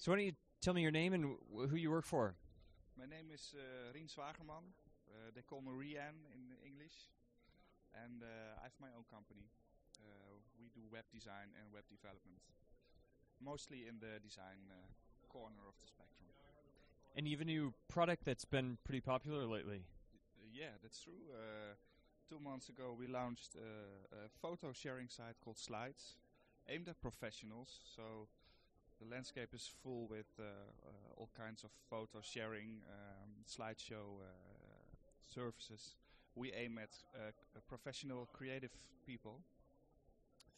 So why don't you tell me your name and wh- who you work for? My name is uh, Rien Zwagerman. Uh, they call me Rian in English. And uh, I have my own company. Uh, we do web design and web development. Mostly in the design uh, corner of the spectrum. And you have a new product that's been pretty popular lately. Uh, yeah, that's true. Uh, two months ago we launched uh, a photo sharing site called Slides, aimed at professionals. So the landscape is full with uh, uh, all kinds of photo sharing, um, slideshow uh, services. We aim at professional, creative people.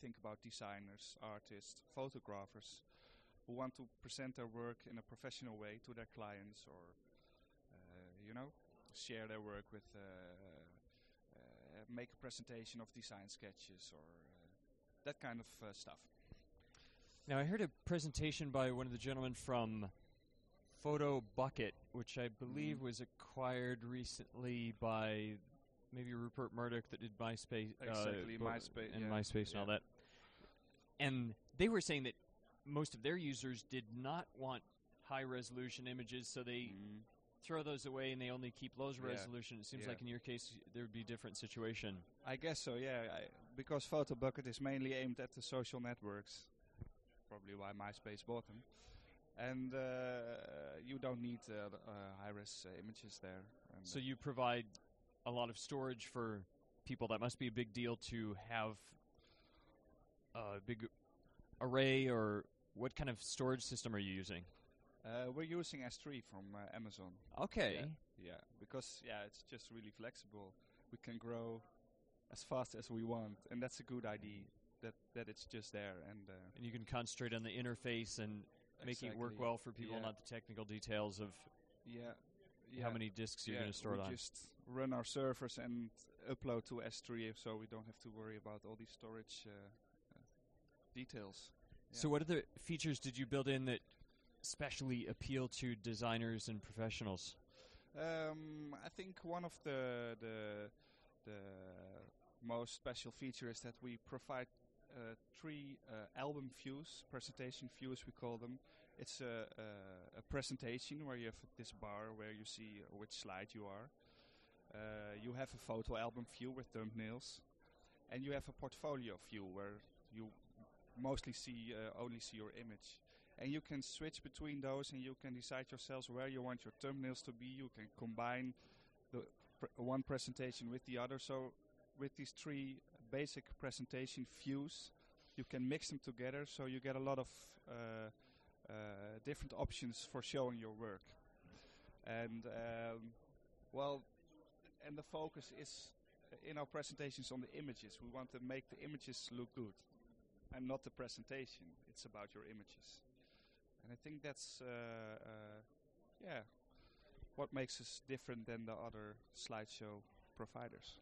Think about designers, artists, photographers who want to present their work in a professional way to their clients or, you know, share their work with, make a presentation of design sketches or uh, that kind of uh, stuff. Now I heard a presentation by one of the gentlemen from Photo Bucket, which I believe Mhm. was acquired recently by maybe Rupert Murdoch that did MySpace, uh, Exactly, bo- MySpace, and yeah, MySpace and all that. And they were saying that most of their users did not want high resolution images, so they Mm. throw those away and they only keep low Yeah, resolution. It seems yeah. like in your case there would be a different situation. I guess so, yeah. I, because PhotoBucket is mainly aimed at the social networks. Probably why MySpace bought them. And uh, you don't need uh, uh, high-res uh, images there. And So you provide a lot of storage for people. That must be a big deal to have a big array, or what kind of storage system are you using? uh, we're using S3 from uh, Amazon. Okay. Yeah, yeah, because yeah, it's just really flexible. We can grow as fast as we want, and that's a good idea. That that it's just there and uh, And you can concentrate on the interface and making it work well for people, Yeah. not the technical details of Yeah, how many disks you're yeah, going to store we it on. just run our servers and upload to S3, so we don't have to worry about all these storage uh, uh, details. So, what other features did you build in that specially appeal to designers and professionals? Um, I think one of the the the most special feature is that we provide three uh, album views, presentation views we call them. It's a, a, presentation where you have this bar where you see which slide you are. Uh, you have a photo album view with thumbnails, and you have a portfolio view where you mostly see uh, only see your image and you can switch between those and you can decide yourselves where you want your thumbnails to be. You can combine the pr- one presentation with the other. So with these three basic presentation views, you can mix them together so you get a lot of uh, uh, different options for showing your work. And um, well, and the focus is uh, in our presentations on the images. We want to make the images look good and not the presentation. It's about your images. And I think that's, uh, yeah, what makes us different than the other slideshow providers.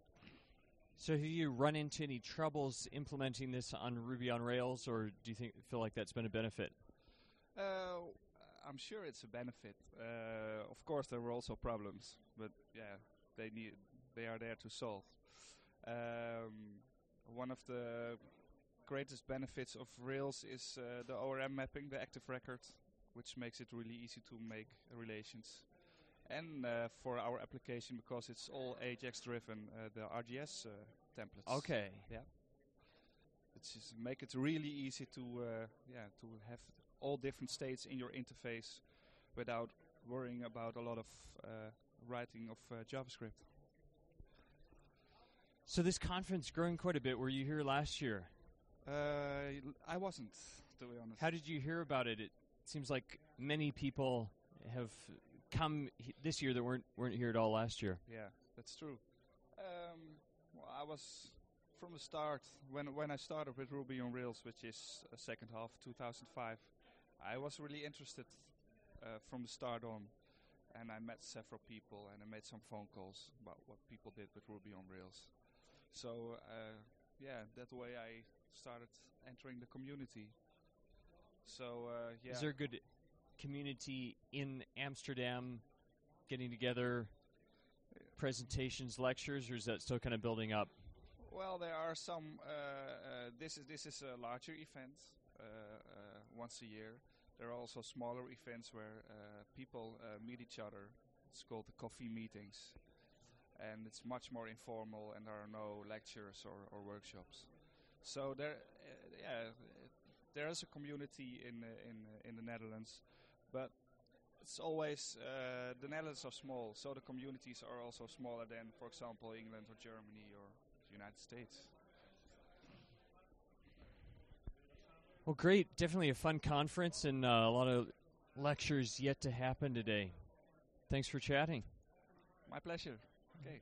So, have you run into any troubles implementing this on Ruby on Rails, or do you think feel like that's been a benefit? Uh, I'm sure it's a benefit. Uh, of course, there were also problems, but yeah, they need they are there to solve. Um, one of the greatest benefits of Rails is uh, the ORM mapping, the active record, which makes it really easy to make relations. And uh, for our application, because it's all Ajax driven, uh, the RJS uh, templates. Okay. Yeah. It's just make it really easy to uh, yeah to have all different states in your interface without worrying about a lot of uh, writing of uh, JavaScript. So, this conference growing quite a bit. Were you here last year? Uh, I wasn't, to be honest. How did you hear about it? It seems like many people have come h- this year that weren't weren't here at all last year. Yeah, that's true. Um, well, I was from the start when when I started with Ruby on Rails, which is uh, second half 2005. I was really interested uh, from the start on, and I met several people and I made some phone calls about what people did with Ruby on Rails. So uh, yeah, that way I started entering the community. So uh, yeah. Is there a good community in Amsterdam getting together, presentations, lectures, or is that still kind of building up? Well, there are some. Uh, uh, this is this is a larger event uh, uh, once a year. there are also smaller events where uh, people uh, meet each other. It's called the coffee meetings, and it's much more informal, and there are no lectures or, or workshops. So there, uh, yeah, there is a community in uh, in uh, in the Netherlands, but it's always uh, the Netherlands are small, so the communities are also smaller than, for example, England or Germany or the United States. Well, great. Definitely a fun conference and uh, a lot of lectures yet to happen today. Thanks for chatting. My pleasure. Okay.